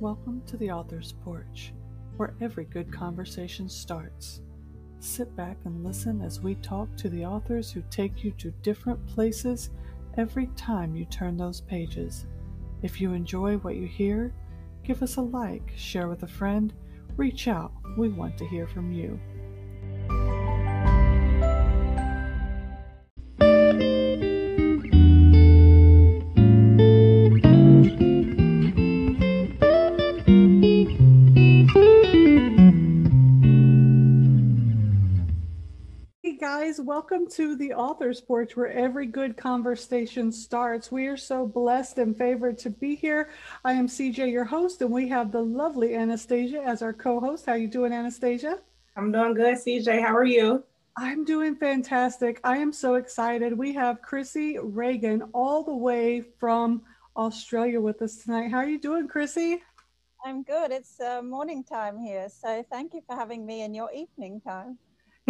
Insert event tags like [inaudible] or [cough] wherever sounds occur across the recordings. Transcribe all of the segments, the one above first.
Welcome to the Author's Porch, where every good conversation starts. Sit back and listen as we talk to the authors who take you to different places every time you turn those pages. If you enjoy what you hear, give us a like, share with a friend, reach out. We want to hear from you. Welcome to the Author's Porch, where every good conversation starts. We are so blessed and favored to be here. I am CJ, your host, and we have the lovely Anastasia as our co-host. How are you doing, Anastasia? I'm doing good, CJ. How are you? I'm doing fantastic. I am so excited. We have Krissy Regan all the way from Australia with us tonight. How are you doing, Krissy? I'm good. It's uh, morning time here. So thank you for having me in your evening time.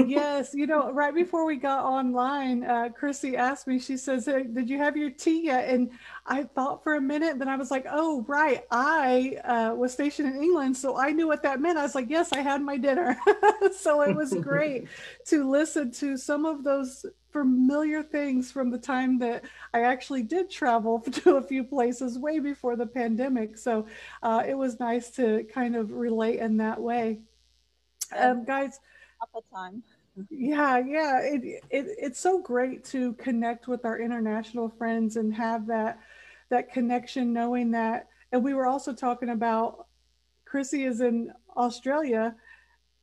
Yes, you know, right before we got online, uh, Krissy asked me, she says, hey, Did you have your tea yet? And I thought for a minute, then I was like, Oh, right. I uh, was stationed in England, so I knew what that meant. I was like, Yes, I had my dinner. [laughs] so it was great to listen to some of those familiar things from the time that I actually did travel [laughs] to a few places way before the pandemic. So uh, it was nice to kind of relate in that way. Um, guys, Up a time. yeah, yeah. It, it it's so great to connect with our international friends and have that that connection, knowing that. And we were also talking about Krissy is in Australia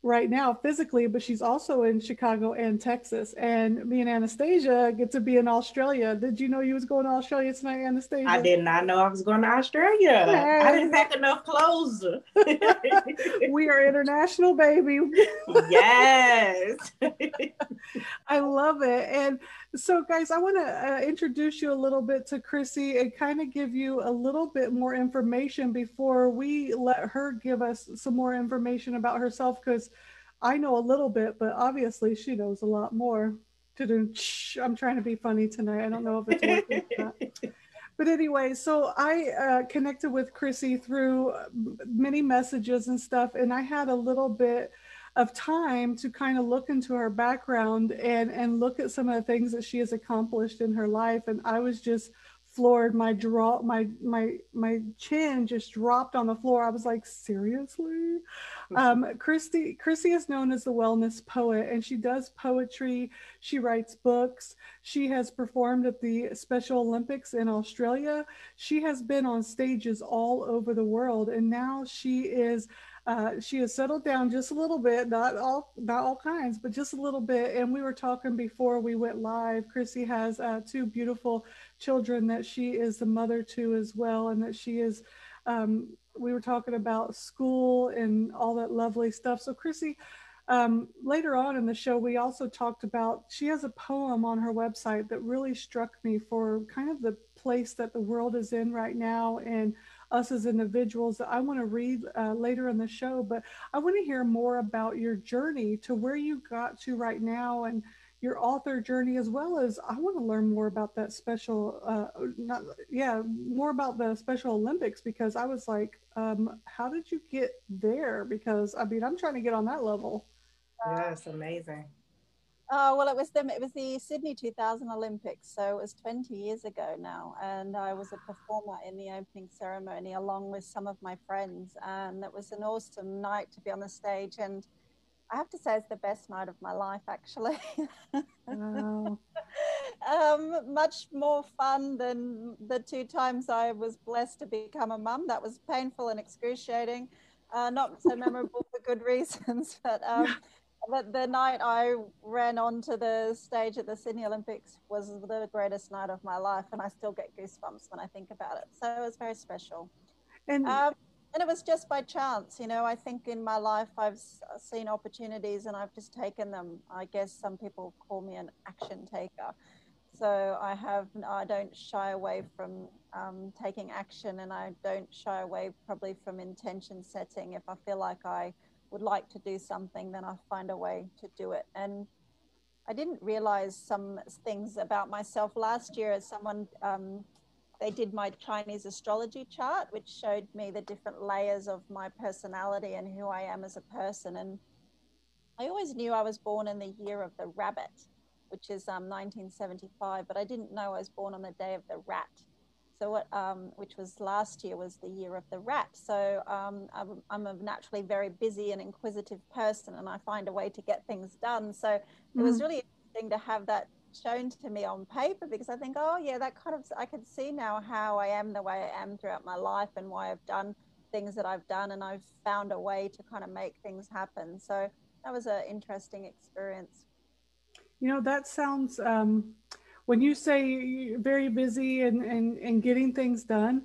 right now physically, but she's also in Chicago and Texas. And me and Anastasia get to be in Australia. Did you know you was going to Australia tonight, Anastasia? I did not know I was going to Australia. Hey. I didn't pack enough clothes. [laughs] [laughs] we are international, baby. yes. [laughs] I love it. And so, guys, I want to uh, introduce you a little bit to Krissy and kind of give you a little bit more information before we let her give us some more information about herself because I know a little bit, but obviously she knows a lot more. I'm trying to be funny tonight. I don't know if it's working. But anyway, so I uh, connected with Krissy through uh, many messages and stuff, and I had a little bit of time to kind of look into her background and and look at some of the things that she has accomplished in her life and i was just floored. My draw my my my chin just dropped on the floor. I was like seriously? Um christy krissy is known as the wellness poet and she does poetry. She writes books. She has performed at the special olympics in australia. She has been on stages all over the world and now she is uh, she has settled down just a little bit, not all, not all kinds, but just a little bit. And we were talking before we went live. Krissy has uh, two beautiful children that she is the mother to as well, and that she is. Um, we were talking about school and all that lovely stuff. So, Krissy, um, later on in the show, we also talked about she has a poem on her website that really struck me for kind of the place that the world is in right now and us as individuals that I want to read uh, later in the show, but I want to hear more about your journey to where you got to right now and your author journey, as well as I want to learn more about that special, uh, not, yeah, more about the Special Olympics because I was like, um, how did you get there? Because I mean, I'm trying to get on that level. Yes, amazing. Oh well, it was them. It was the Sydney 2000 Olympics, so it was 20 years ago now, and I was a performer in the opening ceremony along with some of my friends, and it was an awesome night to be on the stage. And I have to say, it's the best night of my life, actually. Wow. [laughs] um, much more fun than the two times I was blessed to become a mum. That was painful and excruciating. Uh, not so memorable for good reasons, [laughs] but um, [laughs] but the night I ran onto the stage at the Sydney Olympics was the greatest night of my life, and I still get goosebumps when I think about it. So it was very special. And Um, and it was just by chance, you know. I think in my life I've seen opportunities and I've just taken them. I guess some people call me an action taker. So I have, I don't shy away from um, taking action, and I don't shy away probably from intention setting. If I feel like I would like to do something, then I find a way to do it. And I didn't realize some things about myself last year. As someone um, they did my Chinese astrology chart, which showed me the different layers of my personality and who I am as a person. And I always knew I was born in the year of the rabbit, which is um, 1975, but I didn't know I was born on the day of the rat. So what, um, which was last year, was the year of the rat. So um, I'm, I'm, a naturally very busy and inquisitive person, and I find a way to get things done. So mm-hmm. it was mm. really interesting to have that shown to me on paper because I think, oh yeah, that kind of I can see now how I am the way I am throughout my life and why I've done things that I've done, and I've found a way to kind of make things happen. So that was an interesting experience. You know, that sounds um, when you say very busy and, and and getting things done.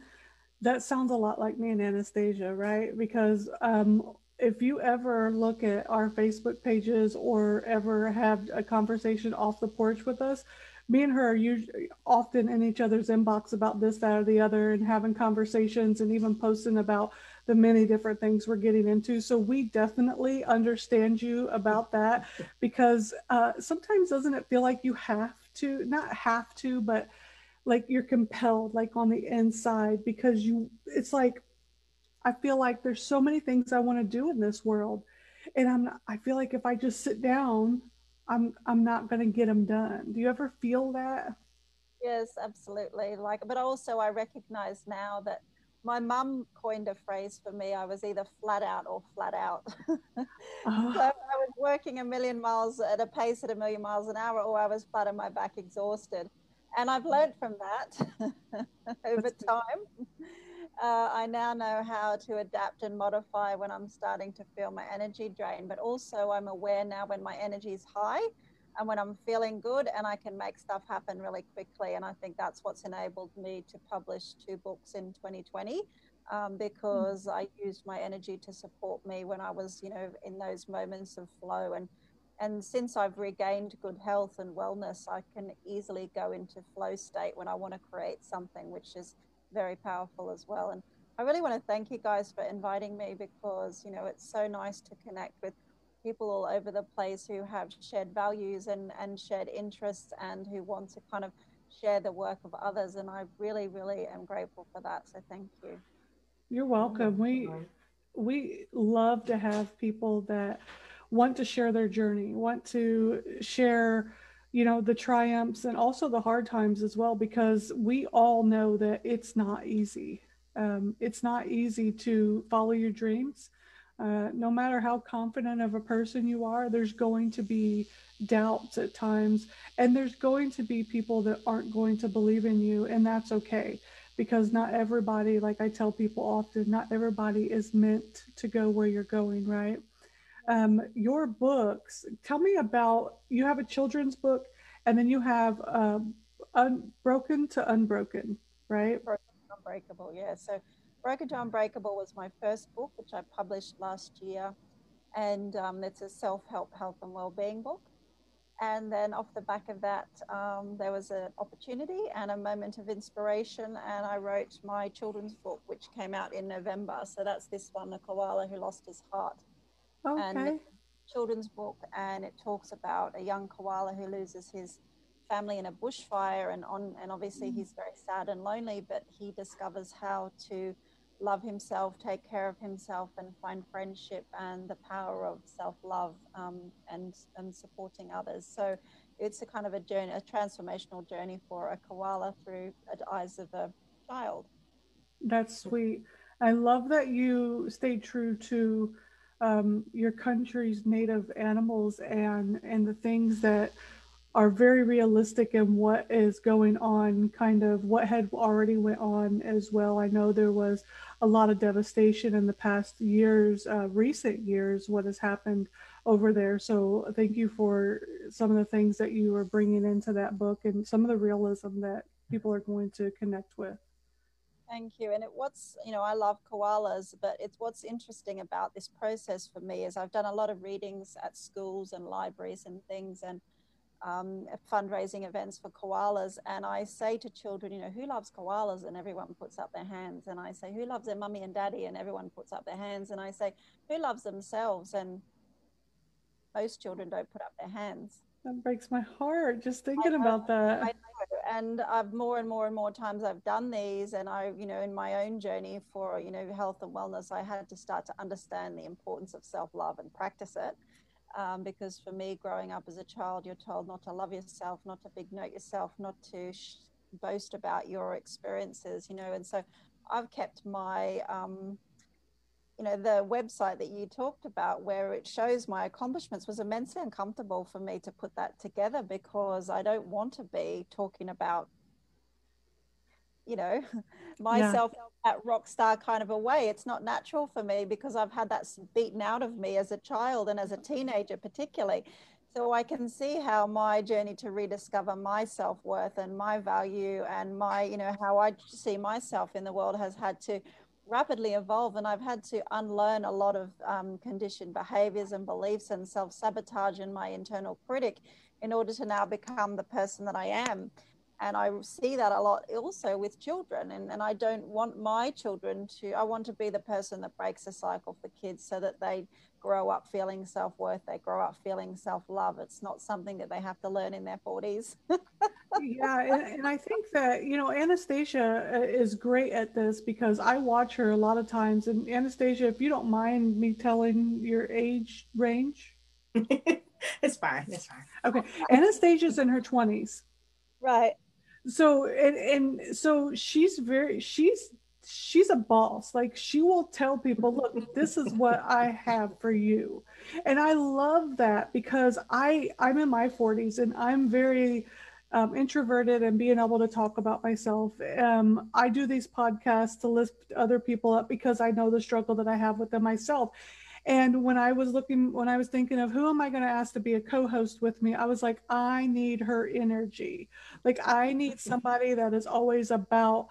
That sounds a lot like me and Anastasia, right? Because um, if you ever look at our Facebook pages or ever have a conversation off the porch with us, me and her are usually often in each other's inbox about this, that, or the other, and having conversations and even posting about the many different things we're getting into. So we definitely understand you about that because uh, sometimes doesn't it feel like you have to, not have to, but like you're compelled, like on the inside, because you, it's like I feel like there's so many things I want to do in this world. And I'm not, I feel like if I just sit down, I'm I'm not going to get them done. Do you ever feel that? Yes, absolutely. Like but also I recognize now that my mum coined a phrase for me. I was either flat out or flat out. oh. [laughs] So I was working a million miles at a pace at a million miles an hour, or I was flat on my back, exhausted. And I've learned from that [laughs] over time uh, I now know how to adapt and modify when I'm starting to feel my energy drain. But also, I'm aware now when my energy is high and when I'm feeling good and I can make stuff happen really quickly. And I think that's what's enabled me to publish two books in 2020 um, because mm. I used my energy to support me when I was, you know, in those moments of flow. And and since I've regained good health and wellness, I can easily go into flow state when I want to create something, which is very powerful as well. And I really want to thank you guys for inviting me because, you know, it's so nice to connect with people all over the place who have shared values and, and shared interests and who want to kind of share the work of others. And I really, really am grateful for that. So thank you. You're welcome. We we love to have people that want to share their journey, want to share you know the triumphs and also the hard times as well because we all know that it's not easy um, it's not easy to follow your dreams uh, no matter how confident of a person you are there's going to be doubts at times and there's going to be people that aren't going to believe in you and that's okay because not everybody like i tell people often not everybody is meant to go where you're going right um, your books. Tell me about you have a children's book, and then you have um, Unbroken to Unbroken, right? Unbreakable, yeah. So Broken to Unbreakable was my first book, which I published last year, and um, it's a self-help, health and well-being book. And then off the back of that, um, there was an opportunity and a moment of inspiration, and I wrote my children's book, which came out in November. So that's this one, The koala who lost his heart. Okay. And children's book, and it talks about a young koala who loses his family in a bushfire, and on and obviously mm. he's very sad and lonely, but he discovers how to love himself, take care of himself, and find friendship and the power of self-love um, and and supporting others. So it's a kind of a journey, a transformational journey for a koala through the eyes of a child. That's sweet. I love that you stay true to um, your country's native animals and and the things that are very realistic in what is going on kind of what had already went on as well. I know there was a lot of devastation in the past years uh, recent years what has happened over there. So thank you for some of the things that you are bringing into that book and some of the realism that people are going to connect with. Thank you. And it, what's, you know, I love koalas, but it's what's interesting about this process for me is I've done a lot of readings at schools and libraries and things and um, fundraising events for koalas. And I say to children, you know, who loves koalas? And everyone puts up their hands. And I say, who loves their mummy and daddy? And everyone puts up their hands. And I say, who loves themselves? And most children don't put up their hands. That breaks my heart just thinking about that. I know. And I've more and more and more times I've done these, and I, you know, in my own journey for, you know, health and wellness, I had to start to understand the importance of self love and practice it. Um, because for me, growing up as a child, you're told not to love yourself, not to big note yourself, not to sh- boast about your experiences, you know. And so I've kept my, um, you know, the website that you talked about where it shows my accomplishments was immensely uncomfortable for me to put that together because I don't want to be talking about, you know, [laughs] myself yeah. at rock star kind of a way. It's not natural for me because I've had that beaten out of me as a child and as a teenager, particularly. So I can see how my journey to rediscover my self-worth and my value and my, you know, how I see myself in the world has had to rapidly evolve and I've had to unlearn a lot of um, conditioned behaviors and beliefs and self-sabotage in my internal critic in order to now become the person that I am. And I see that a lot also with children. And, and I don't want my children to, I want to be the person that breaks the cycle for kids so that they grow up feeling self worth, they grow up feeling self love. It's not something that they have to learn in their 40s. [laughs] yeah. And, and, I think that, you know, Anastasia uh, is great at this because I watch her a lot of times. And Anastasia, if you don't mind me telling your age range, [laughs] it's fine. It's fine. Okay. Anastasia's in her 20s. Right. So, and, and so she's very, she's she's a boss. Like she will tell people, look, this is what I have for you. And I love that because I I'm in my 40s and I'm very um, introverted and being able to talk about myself. Um, I do these podcasts to lift other people up because I know the struggle that I have with them myself. And when I was looking, when I was thinking of who am I going to ask to be a co host with me, I was like, I need her energy. Like, I need somebody that is always about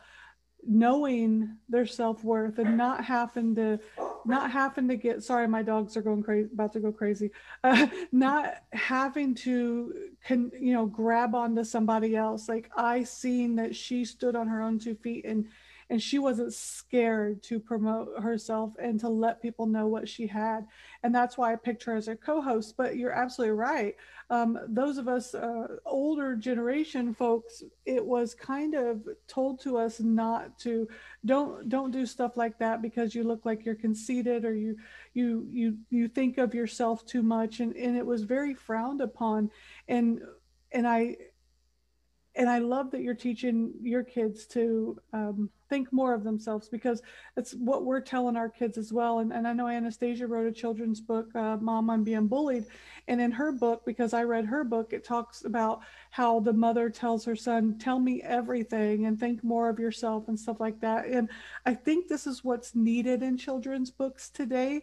knowing their self-worth and not having to not having to get sorry my dogs are going crazy about to go crazy. [laughs] Uh, not having to can you know grab onto somebody else. Like i seen that she stood on her own two feet and and she wasn't scared to promote herself and to let people know what she had. And that's why i picked her as a co-host. But you're absolutely right. Um, those of us uh, older generation folks it was kind of told to us not to don't don't do stuff like that because you look like you're conceited or you you you you think of yourself too much. And and it was very frowned upon. And and i and i love that you're teaching your kids to um, think more of themselves because it's what we're telling our kids as well. And, and I know Anastasia wrote a children's book, uh, Mom, I'm Being Bullied. And in her book, because I read her book, it talks about how the mother tells her son, Tell me everything and think more of yourself and stuff like that. And I think this is what's needed in children's books today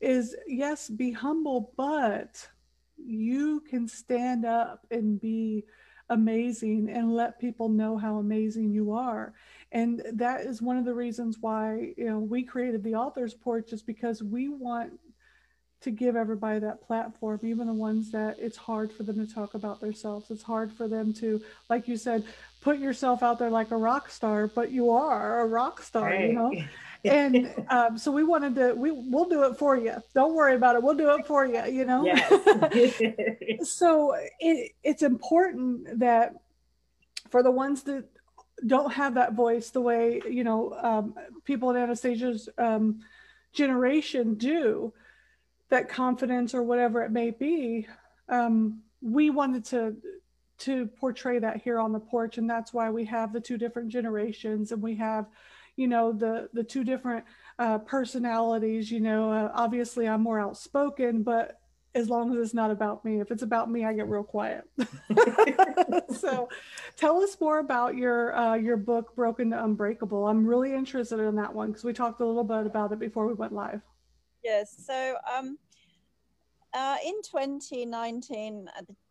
is yes, be humble, but you can stand up and be amazing and let people know how amazing you are. And that is one of the reasons why you know we created the authors porch is because we want to give everybody that platform even the ones that it's hard for them to talk about themselves. It's hard for them to like you said put yourself out there like a rock star but you are a rock star right. you know [laughs] and um, so we wanted to we we'll do it for you don't worry about it we'll do it for you you know yes. [laughs] [laughs] so it, it's important that for the ones that don't have that voice the way you know um, people in Anastasia's um, generation do, that confidence or whatever it may be. Um, we wanted to to portray that here on the porch, and that's why we have the two different generations, and we have, you know, the the two different uh, personalities. You know, uh, obviously I'm more outspoken, but as long as it's not about me. If it's about me, I get real quiet. [laughs] so, tell us more about your uh, your book, Broken to Unbreakable. I'm really interested in that one because we talked a little bit about it before we went live. Yes. So, um, uh, in 2019,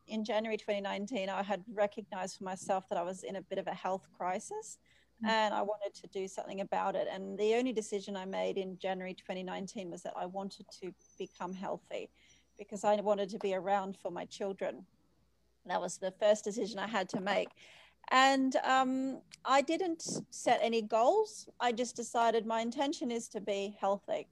in January 2019, I had recognized for myself that I was in a bit of a health crisis. Mm. And I wanted to do something about it. And the only decision I made in January 2019 was that I wanted to become healthy because I wanted to be around for my children. That was the first decision I had to make. And um, I didn't set any goals. I just decided my intention is to be healthy.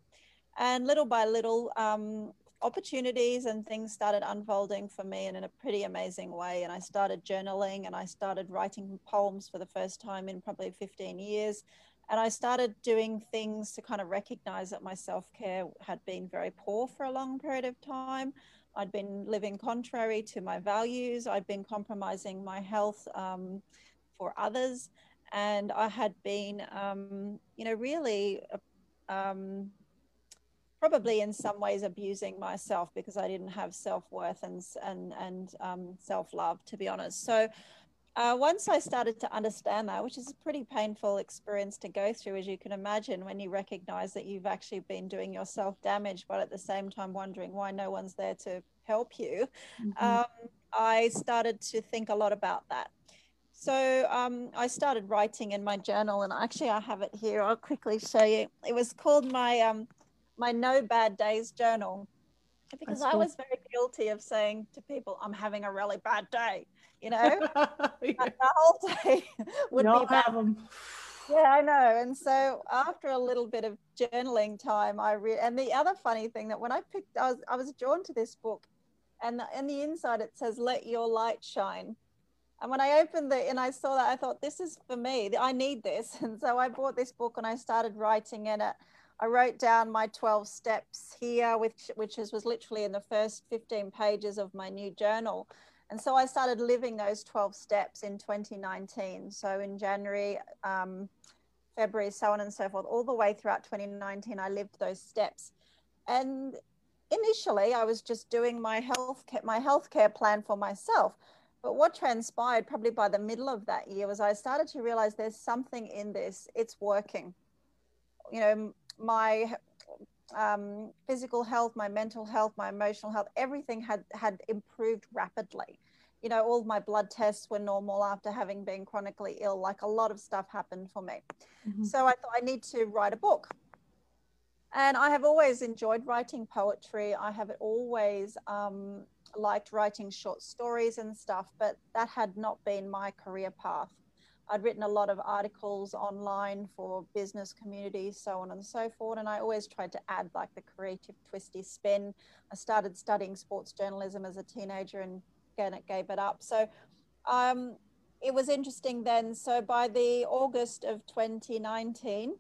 And little by little, um, opportunities and things started unfolding for me and in a pretty amazing way. And I started journaling and I started writing poems for the first time in probably 15 years. And I started doing things to kind of recognize that my self care had been very poor for a long period of time. I'd been living contrary to my values. I'd been compromising my health um, for others. And I had been, um, you know, really um, probably in some ways abusing myself because I didn't have self worth and and and um, self love, to be honest. So uh, once I started to understand that, which is a pretty painful experience to go through, as you can imagine, when you recognize that you've actually been doing yourself damage, but at the same time wondering why no one's there to help you, mm-hmm. um, I started to think a lot about that. So um, I started writing in my journal, and actually I have it here. I'll quickly show you. It was called my um, my no bad days journal because I was very guilty of saying to people, "I'm having a really bad day," you know, [laughs] yeah. the whole day [laughs] would be bad. Have them. Yeah, I know. And so after a little bit of journaling time, I read. And the other funny thing that when I picked, I was I was drawn to this book, and the, in the inside it says, "Let your light shine." And when I opened it and I saw that, I thought, this is for me. I need this. [laughs] And so I bought this book and I started writing in it. I wrote down my 12 steps here, which, which is, was literally in the first 15 pages of my new journal. And so I started living those 12 steps in 2019. So in January, um, February, so on and so forth, all the way throughout 2019, I lived those steps. And initially, I was just doing my health my healthcare plan for myself. But what transpired probably by the middle of that year was I started to realize there's something in this. It's working. You know, my um, physical health, my mental health, my emotional health, everything had had improved rapidly. You know, all my blood tests were normal after having been chronically ill. Like a lot of stuff happened for me. Mm-hmm. So I thought I need to write a book. And I have always enjoyed writing poetry. I have always um, liked writing short stories and stuff, but that had not been my career path. I'd written a lot of articles online for business communities, so on and so forth. And I always tried to add like the creative twisty spin. I started studying sports journalism as a teenager and again, it gave it up. So um, it was interesting then. So by the August of 2019,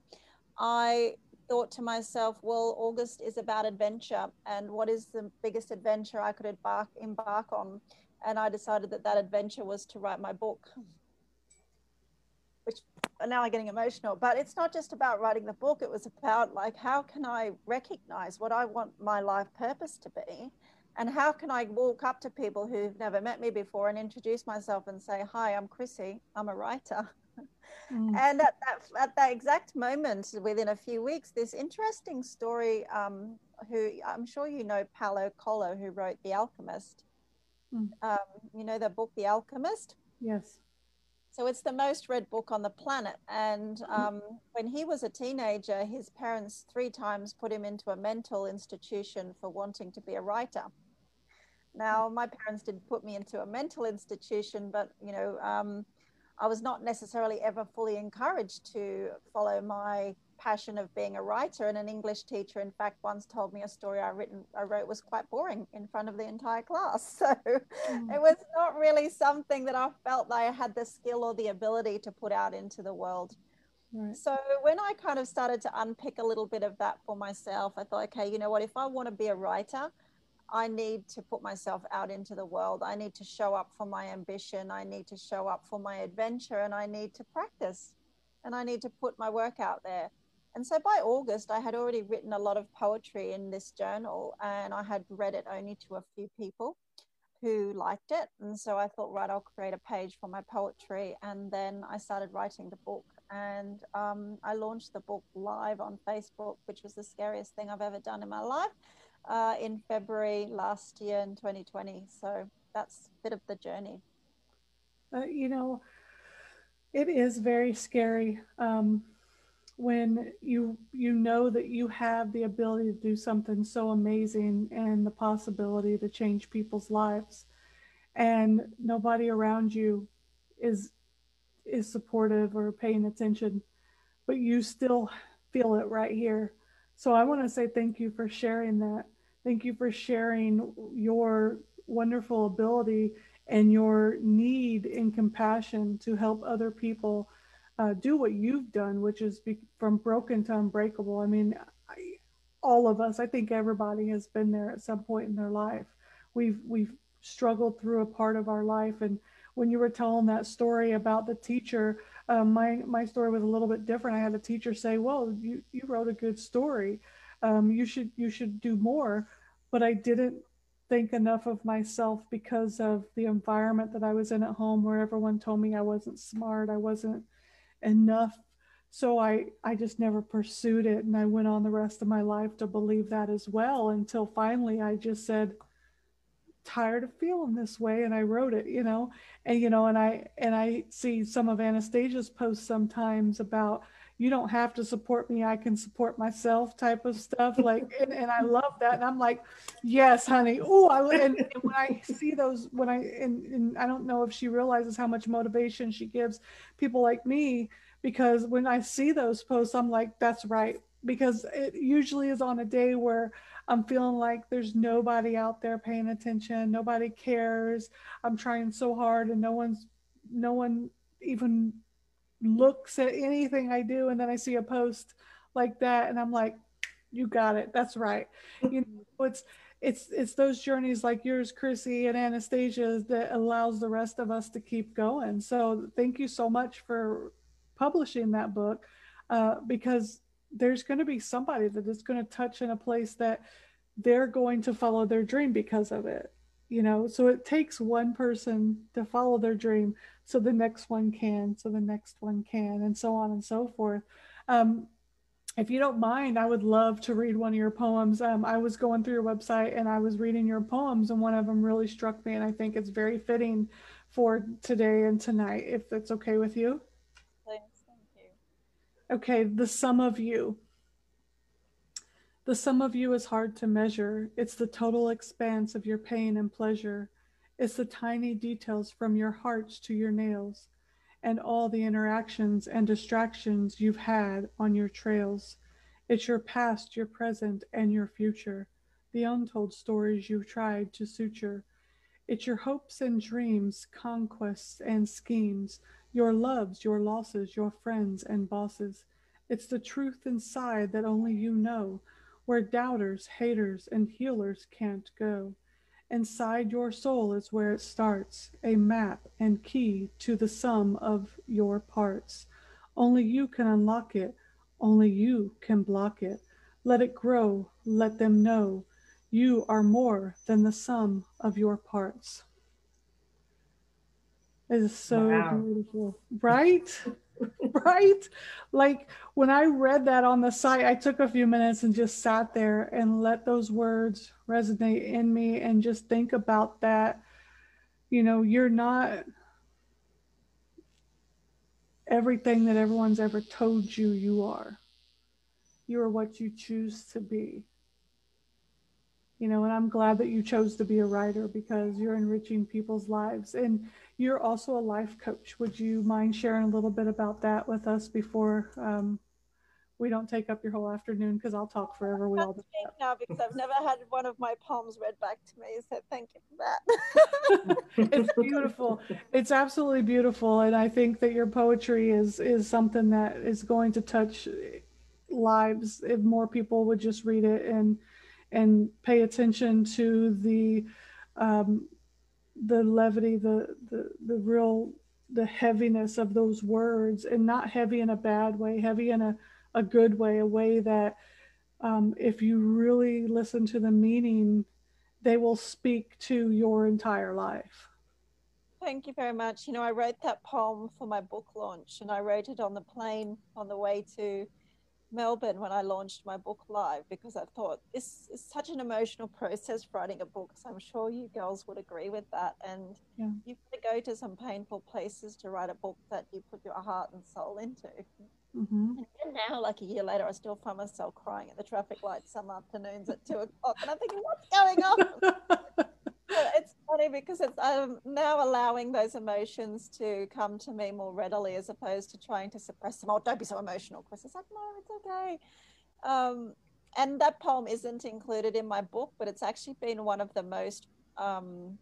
I thought to myself, well, August is about adventure, and what is the biggest adventure I could embark embark on? And I decided that that adventure was to write my book. Now I'm getting emotional, but it's not just about writing the book. It was about like how can I recognize what I want my life purpose to be, and how can I walk up to people who've never met me before and introduce myself and say, "Hi, I'm Krissy. I'm a writer." Mm. And at that, at that exact moment, within a few weeks, this interesting story, um, who I'm sure you know Paulo Coelho, who wrote The Alchemist. Mm. Um, you know the book The Alchemist? Yes. So it's the most read book on the planet. And um, when he was a teenager, his parents three times put him into a mental institution for wanting to be a writer. Now, my parents didn't put me into a mental institution, but you know, um, I was not necessarily ever fully encouraged to follow my passion of being a writer. And an English teacher, in fact, once told me a story I written I wrote was quite boring in front of the entire class. [laughs] So mm. it was not really something that I felt that I had the skill or the ability to put out into the world. Right. So when I kind of started to unpick a little bit of that for myself, I thought, okay, you know what, if I want to be a writer, I need to put myself out into the world. I need to show up for my ambition. I need to show up for my adventure and I need to practice and I need to put my work out there. And so by August, I had already written a lot of poetry in this journal and I had read it only to a few people who liked it. And so I thought, right, I'll create a page for my poetry. And then I started writing the book and um, I launched the book live on Facebook, which was the scariest thing I've ever done in my life uh, in February last year in 2020. So that's a bit of the journey. Uh, you know, it is very scary um, when you you know that you have the ability to do something so amazing and the possibility to change people's lives, and nobody around you is is supportive or paying attention, but you still feel it right here. So I want to say thank you for sharing that Thank you for sharing your wonderful ability and your need and compassion to help other people uh, do what you've done, which is be, from broken to unbreakable. I mean, I, all of us, I think everybody has been there at some point in their life. We've we've struggled through a part of our life, and when you were telling that story about the teacher, um, my my story was a little bit different. I had a teacher say, "Well, you you wrote a good story. Um, you should you should do more," but I didn't think enough of myself because of the environment that I was in at home, where everyone told me I wasn't smart, I wasn't enough. So i i just never pursued it and i went on the rest of my life to believe that as well until finally i just said tired of feeling this way and i wrote it you know? And you know and i and i see some of anastasia's posts sometimes about you don't have to support me i can support myself type of stuff [laughs] like and, and i love that and i'm like yes honey oh i and, and, when i see those when i and, and i don't know if she realizes how much motivation she gives people like me because when i see those posts i'm like that's right because it usually is on a day where i'm feeling like there's nobody out there paying attention nobody cares i'm trying so hard and no one's no one even looks at anything I do and then I see a post like that and I'm like, you got it. That's right. You know, it's it's it's those journeys like yours, Krissy and Anastasia, that allows the rest of us to keep going. So thank you so much for publishing that book uh, because there's going to be somebody that is going to touch in a place that they're going to follow their dream because of it you know so it takes one person to follow their dream so the next one can so the next one can and so on and so forth. Um, if you don't mind i would love to read one of your poems. Um, i was going through your website and i was reading your poems and one of them really struck me and i think it's very fitting for today and tonight if that's okay with you. Thanks thank you. Okay the sum of you the sum of you is hard to measure. It's the total expanse of your pain and pleasure. It's the tiny details from your hearts to your nails, and all the interactions and distractions you've had on your trails. It's your past, your present, and your future, the untold stories you've tried to suture. It's your hopes and dreams, conquests and schemes, your loves, your losses, your friends and bosses. It's the truth inside that only you know where doubters, haters, and healers can't go. Inside your soul is where it starts, a map and key to the sum of your parts. Only you can unlock it, only you can block it. Let it grow, let them know you are more than the sum of your parts. It is so wow. beautiful, right? [laughs] right? Like when I read that on the site, I took a few minutes and just sat there and let those words resonate in me and just think about that. You know, you're not everything that everyone's ever told you you are. You are what you choose to be. You know, and I'm glad that you chose to be a writer because you're enriching people's lives. And you're also a life coach. Would you mind sharing a little bit about that with us before um, we don't take up your whole afternoon? Because I'll talk forever. We all speak now because I've never had one of my poems read back to me. So thank you for that. [laughs] [laughs] it's beautiful. It's absolutely beautiful, and I think that your poetry is is something that is going to touch lives if more people would just read it and and pay attention to the um, the levity, the the the real the heaviness of those words, and not heavy in a bad way, heavy in a a good way, a way that um, if you really listen to the meaning, they will speak to your entire life. Thank you very much. You know, I wrote that poem for my book launch, and I wrote it on the plane on the way to Melbourne when I launched my book live because I thought this is such an emotional process writing a book. So I'm sure you girls would agree with that. And yeah. you've got to go to some painful places to write a book that you put your heart and soul into. Mm-hmm. And now, like a year later, I still find myself crying at the traffic lights some afternoons at two o'clock. And I'm thinking, what's going on? [laughs] funny because it's I'm now allowing those emotions to come to me more readily as opposed to trying to suppress them. Oh, don't be so emotional, Chris. It's like, no, it's okay. Um, and that poem isn't included in my book, but it's actually been one of the most um,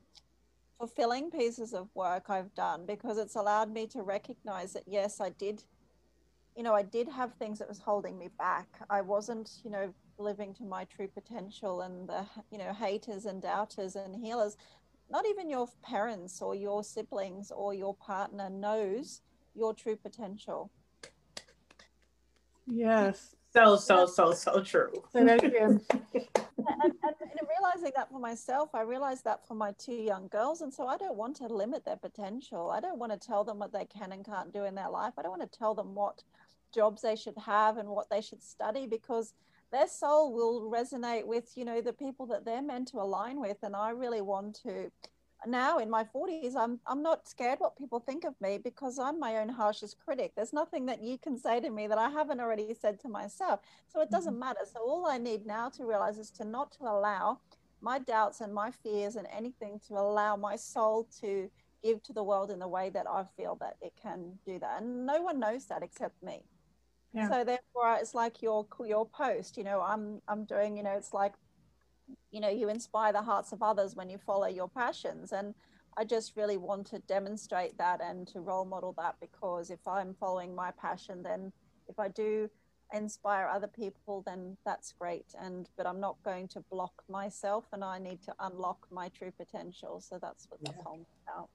fulfilling pieces of work I've done because it's allowed me to recognize that yes, I did, you know, I did have things that was holding me back. I wasn't, you know, living to my true potential, and the, you know, haters and doubters and healers. Not even your parents or your siblings or your partner knows your true potential. Yes. So, so, so, so true. [laughs] Say and, and, and realizing that for myself, I realized that for my two young girls. And so I don't want to limit their potential. I don't want to tell them what they can and can't do in their life. I don't want to tell them what jobs they should have and what they should study because their soul will resonate with, you know, the people that they're meant to align with. And I really want to now in my 40s i'm i'm not scared what people think of me because i'm my own harshest critic. There's nothing that you can say to me that i haven't already said to myself. So it doesn't mm-hmm. matter. So all i need now to realize is to not to allow my doubts and my fears and anything to allow my soul to give to the world in the way that i feel that it can do that. And no one knows that except me yeah. so therefore it's like your your post you know i'm i'm doing you know it's like you know you inspire the hearts of others when you follow your passions. And i just really want to demonstrate that and to role model that because if i'm following my passion then if i do inspire other people then that's great. And but i'm not going to block myself and i need to unlock my true potential. So that's what the yeah. poem's about.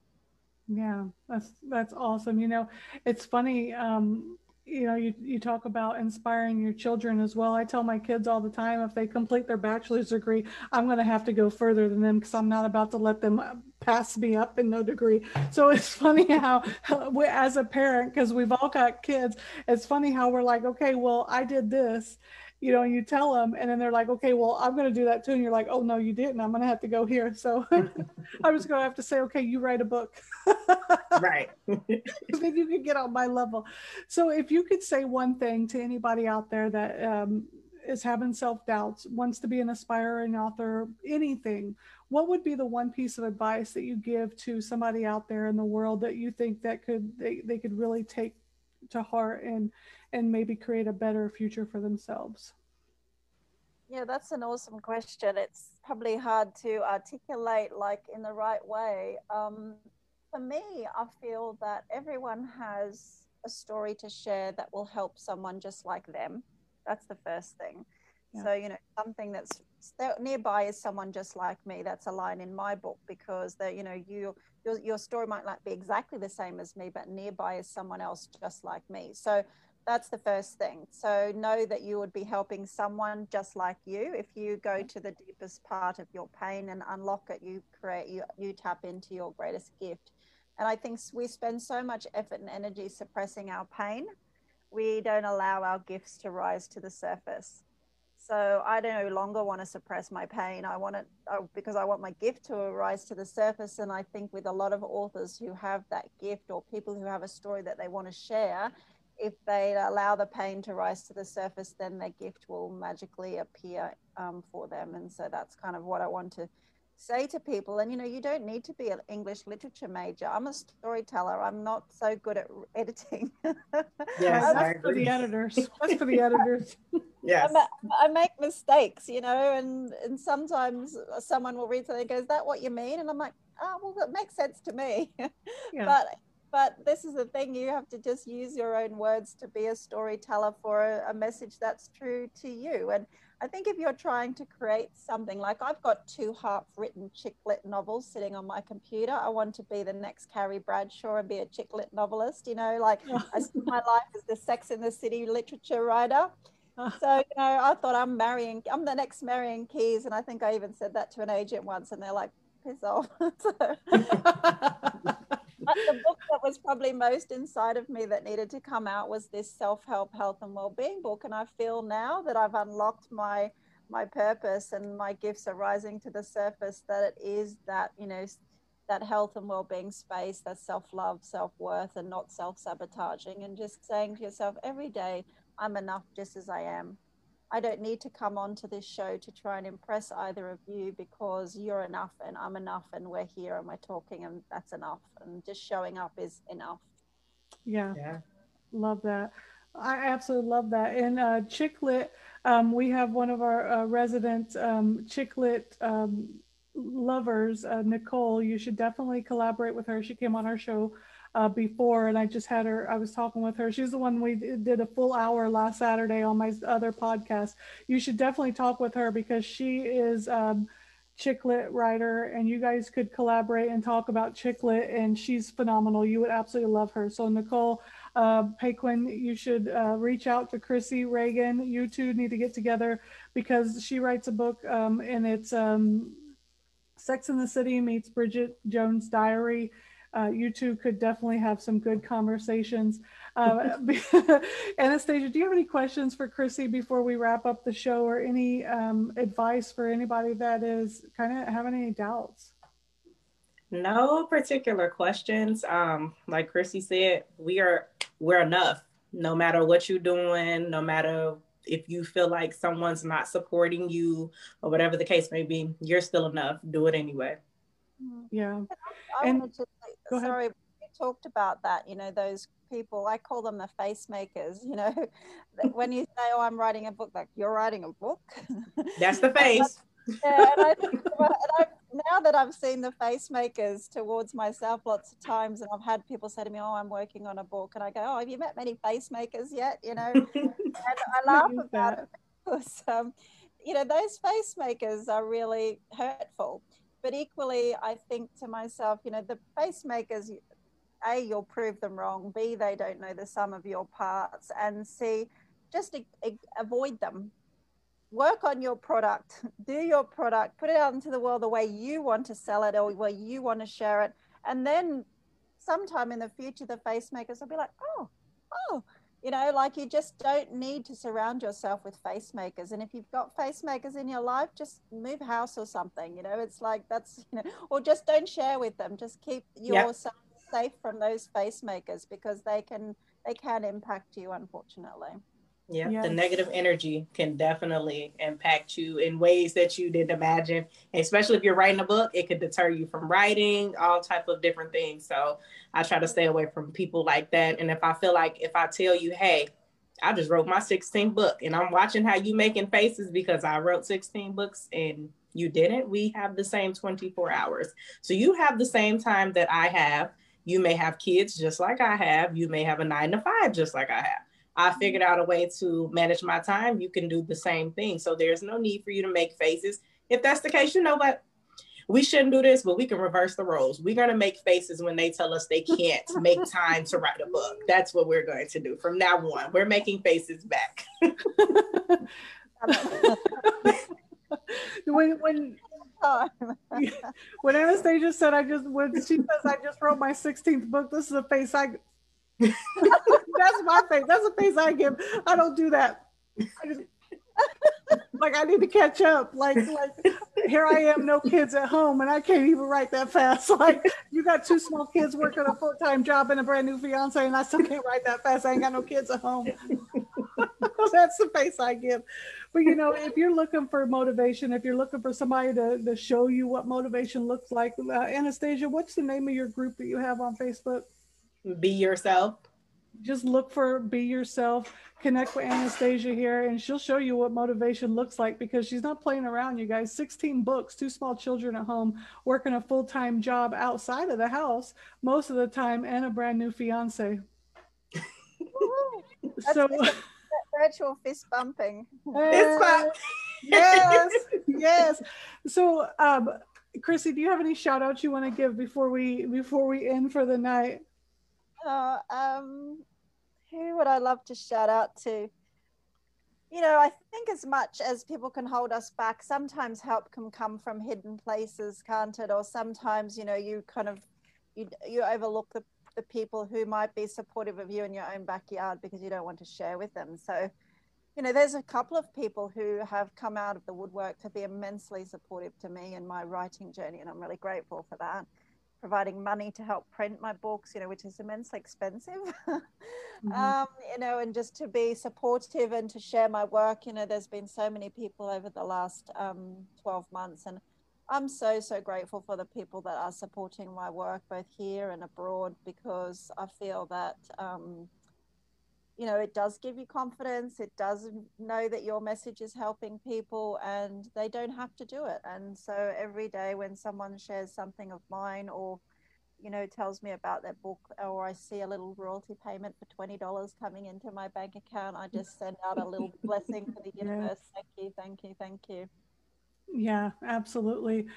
Yeah that's that's awesome. You know it's funny um you know you, you talk about inspiring your children as well. I tell my kids all the time if they complete their bachelor's degree i'm going to have to go further than them because i'm not about to let them uh, pass me up in no degree. So [laughs] it's funny how, [laughs] we, as a parent because we've all got kids it's funny how we're like okay well i did this you know, and you tell them, and then they're like, okay, well, I'm going to do that too. And you're like, oh, no, you didn't. I'm going to have to go here. So [laughs] I was going to have to say, okay, you write a book. right. then you can get on my level. So if you could say one thing to anybody out there that um, is having self doubts, wants to be an aspiring author, anything, what would be the one piece of advice that you give to somebody out there in the world that you think that could they, they could really take to heart and and maybe create a better future for themselves? Yeah, that's an awesome question. It's probably hard to articulate like in the right way. Um, for me, I feel that everyone has a story to share that will help someone just like them. That's the first thing. Yeah. So, you know, something that's nearby is someone just like me. That's a line in my book because that, you know, you, your, your story might not be exactly the same as me, but nearby is someone else just like me. So that's the first thing. So know that you would be helping someone just like you. If you go to the deepest part of your pain and unlock it, you create you you tap into your greatest gift. And I think we spend so much effort and energy suppressing our pain. We don't allow our gifts to rise to the surface. So I no longer want to suppress my pain. I want it because I want my gift to rise to the surface. And I think with a lot of authors who have that gift or people who have a story that they want to share, if they allow the pain to rise to the surface, then their gift will magically appear um, for them. And so that's kind of what I want to say to people. And you know, you don't need to be an English literature major. I'm a storyteller. I'm not so good at editing. [laughs] Yes, that's for the editors. [laughs] That's for the editors. yes. I, make mistakes, you know, and and sometimes someone will read something and goes, "Is that what you mean?" And I'm like, "Oh, well, that makes sense to me." [laughs] Yeah. but but this is the thing you have to just use your own words to be a storyteller for a, a, message that's true to you. And i think if you're trying to create something like i've got two half written chick lit novels sitting on my computer. I want to be the next carrie bradshaw and be a chick lit novelist you know like [laughs] i see my life as the sex in the city literature writer. Ah. So you know i thought i'm marrying i'm the next marian keyes and i think i even said that to an agent once and they're like piss off. [laughs] So, [laughs] the book that was probably most inside of me that needed to come out was this self-help health and well-being book. And i feel now that i've unlocked my my purpose and my gifts are rising to the surface that it is that you know that health and well-being space that self-love self-worth and not self-sabotaging and just saying to yourself every day i'm enough just as i am I don't need to come onto this show to try and impress either of you because you're enough and I'm enough and we're here and we're talking and that's enough. And just showing up is enough. Yeah. Yeah. Love that. I absolutely love that. And uh, chick lit, Um, we have one of our uh, resident um, chick lit um, lovers, uh, Nicole. You should definitely collaborate with her. She came on our show uh, before, and I just had her. I was talking with her. She's the one we did a full hour last Saturday on my other podcast. You should definitely talk with her because she is um, chick lit writer, and you guys could collaborate and talk about chick lit. And she's phenomenal. You would absolutely love her. So Nicole uh, Paquin, you should uh, reach out to Krissy Regan. You two need to get together because she writes a book, um, and it's um, Sex in the City meets Bridget Jones' Diary uh, you two could definitely have some good conversations. Uh, [laughs] [laughs] Anastasia, do you have any questions for Krissy before we wrap up the show or any um, advice for anybody that is kind of having any doubts? No particular questions. Um, like Krissy said, we are we're enough. No matter what you're doing, no matter if you feel like someone's not supporting you or whatever the case may be, you're still enough. Do it anyway. Yeah. I and to Go ahead. Sorry, we talked about that. You know, those people. I call them the face makers. You know, [laughs] when you say, "Oh, I'm writing a book," like you're writing a book. [laughs] That's the face. yeah, and, I, and I, now that I've seen the face makers towards myself lots of times, and I've had people say to me, "Oh, I'm working on a book," and I go, "Oh, have you met many face makers yet?" You know, [laughs] and I laugh about it because, um, you know, those face makers are really hurtful but equally, I think to myself, you know, the face makers, A, you'll prove them wrong. B, they don't know the sum of your parts. And C, just avoid them. Work on your product, [laughs] do your product, put it out into the world the way you want to sell it or where you want to share it. And then sometime in the future, the face makers will be like, oh, oh, you know like you just don't need to surround yourself with face makers and if you've got face makers in your life just move house or something you know? It's like that's [laughs] you know or just don't share with them. Just keep yourself yep. safe from those face makers because they can they can impact you unfortunately yeah, yes. the negative energy can definitely impact you in ways that you didn't imagine. Especially if you're writing a book, it could deter you from writing, all type of different things. So I try to stay away from people like that. And if I feel like if I tell you, hey, I just wrote my 16th book and I'm watching how you making faces because I wrote 16 books and you didn't, we have the same 24 hours. So you have the same time that I have. You may have kids just like I have. You may have a nine to five just like I have I figured out a way to manage my time. You can do the same thing. So there's no need for you to make faces. If that's the case, you know what? We shouldn't do this, but we can reverse the roles. We're going to make faces when they tell us they can't [laughs] make time to write a book. That's what we're going to do from now on. We're making faces back. [laughs] when when [laughs] when Anastasia said I just when she says I just wrote my 16th book, this is a face I [laughs] That's my face. That's the face I give. I don't do that. I just, [laughs] like I need to catch up. Like like here I am, no kids at home, and I can't even write that fast. [laughs] Like you got two small kids working a full time job and a brand new fiance, and I still can't write that fast. I ain't got no kids at home. That's the face I give. But you know, if you're looking for motivation, if you're looking for somebody to, to show you what motivation looks like, uh, Anastasia, what's the name of your group that you have on Facebook? Be yourself. Just look for be yourself. Connect with anastasia here and she'll show you what motivation looks like because she's not playing around you guys. 16 books two small children at home working a full-time job outside of the house most of the time and a brand new fiance. [laughs] So virtual fist bumping. Fist bump. yes [laughs] yes. So um krissy do you have any shout outs you want to give before we before we end for the night uh, um, who would I love to shout out to? You know, I think as much as people can hold us back, sometimes help can come from hidden places, can't it? Or sometimes, you know, you kind of you you overlook the the people who might be supportive of you in your own backyard because you don't want to share with them. So, you know, there's a couple of people who have come out of the woodwork to be immensely supportive to me in my writing journey, and I'm really grateful for that providing money to help print my books, you know, which is immensely expensive. [laughs] mm-hmm. um, you know, and just to be supportive and to share my work. You know, there's been so many people over the last um, 12 months, and I'm so, so grateful for the people that are supporting my work both here and abroad because I feel that. Um, you know, it does give you confidence. It does know that your message is helping people and they don't have to do it. And so every day when someone shares something of mine or, you know, tells me about their book or I see a little royalty payment for $20 coming into my bank account, I just send out a little blessing for the [laughs] universe. Thank you, thank you, thank you. Yeah, absolutely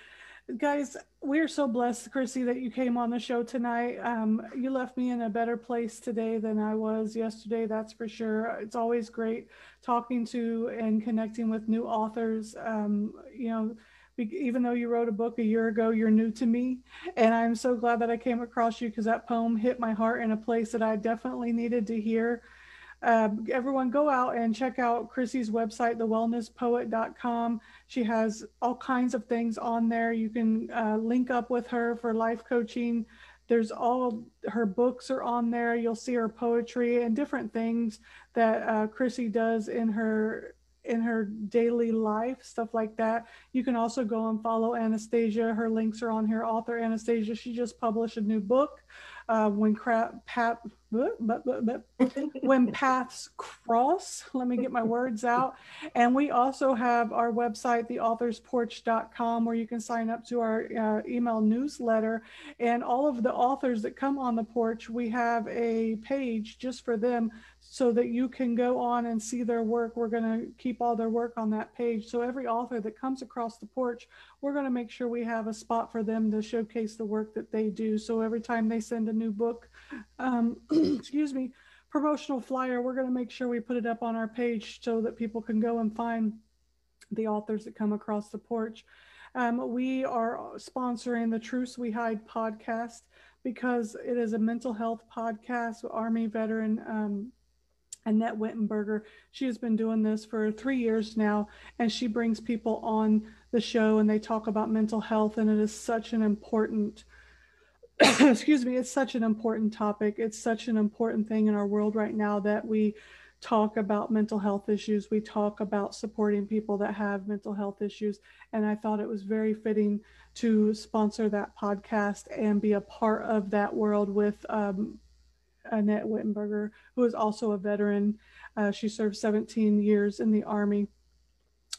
guys, we're so blessed, Krissy, that you came on the show tonight. Um, you left me in a better place today than I was yesterday, that's for sure. It's always great talking to and connecting with new authors. Um, you know, even though you wrote a book a year ago, you're new to me. And I'm so glad that I came across you because that poem hit my heart in a place that I definitely needed to hear. Um, everyone go out and check out Krissy's website, thewellnesspoet.com. She has all kinds of things on there. You can uh, link up with her for life coaching. There's all her books are on there. You'll see her poetry and different things that uh, Krissy does in her in her daily life, stuff like that. You can also go and follow Anastasia. Her links are on here. Author Anastasia. She just published a new book uh, when crap pat when paths cross let me get my words out. And we also have our website theauthorsporch.com where you can sign up to our uh, email newsletter. And all of the authors that come on the porch we have a page just for them so that you can go on and see their work we're going to keep all their work on that page so every author that comes across the porch we're going to make sure we have a spot for them to showcase the work that they do so every time they send a new book um, [clears throat] excuse me, promotional flyer, we're going to make sure we put it up on our page so that people can go and find the authors that come across the porch. Um, we are sponsoring the Truth We Hide podcast because it is a mental health podcast. Army veteran um, Annette Wittenberger, she has been doing this for three years now, and she brings people on the show and they talk about mental health, and it is such an important [coughs] excuse me, it's such an important topic. It's such an important thing in our world right now that we talk about mental health issues. We talk about supporting people that have mental health issues. And I thought it was very fitting to sponsor that podcast and be a part of that world with um, Annette Wittenberger, who is also a veteran. Uh, she served 17 years in the Army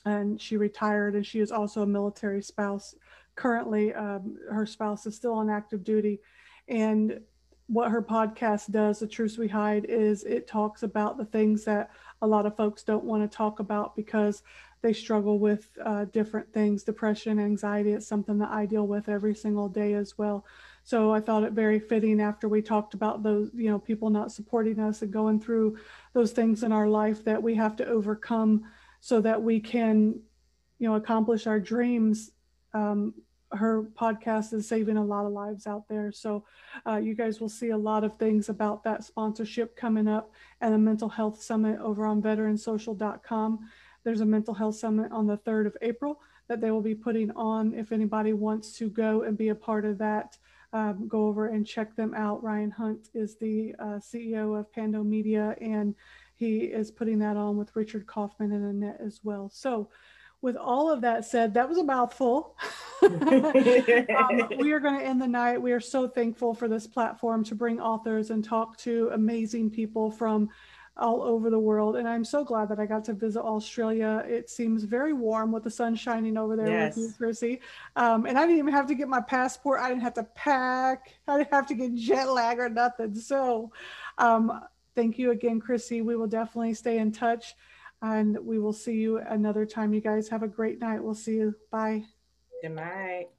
and she retired, and she is also a military spouse. Currently um, her spouse is still on active duty and what her podcast does the truth we hide is it talks about the things that a lot of folks don't want to talk about because they struggle with uh, different things depression anxiety. It's something that i deal with every single day as well so i thought it very fitting after we talked about those you know people not supporting us and going through those things in our life that we have to overcome so that we can you know accomplish our dreams um, her podcast is saving a lot of lives out there. So uh, you guys will see a lot of things about that sponsorship coming up and a mental health summit over on veteransocial.com. There's a mental health summit on the 3rd of April that they will be putting on. If anybody wants to go and be a part of that, um, go over and check them out. Ryan Hunt is the uh, CEO of Pando Media, and he is putting that on with Richard Kaufman and Annette as well. So with all of that said, that was a mouthful. [laughs] um, [laughs] we are going to end the night. We are so thankful for this platform to bring authors and talk to amazing people from all over the world. And I'm so glad that I got to visit Australia. It seems very warm with the sun shining over there yes. with you, Krissy. Um, and I didn't even have to get my passport. I didn't have to pack. I didn't have to get jet lag or nothing. So um, thank you again, Krissy. We will definitely stay in touch and we will see you another time. You guys have a great night. We'll see you. Bye. Good night.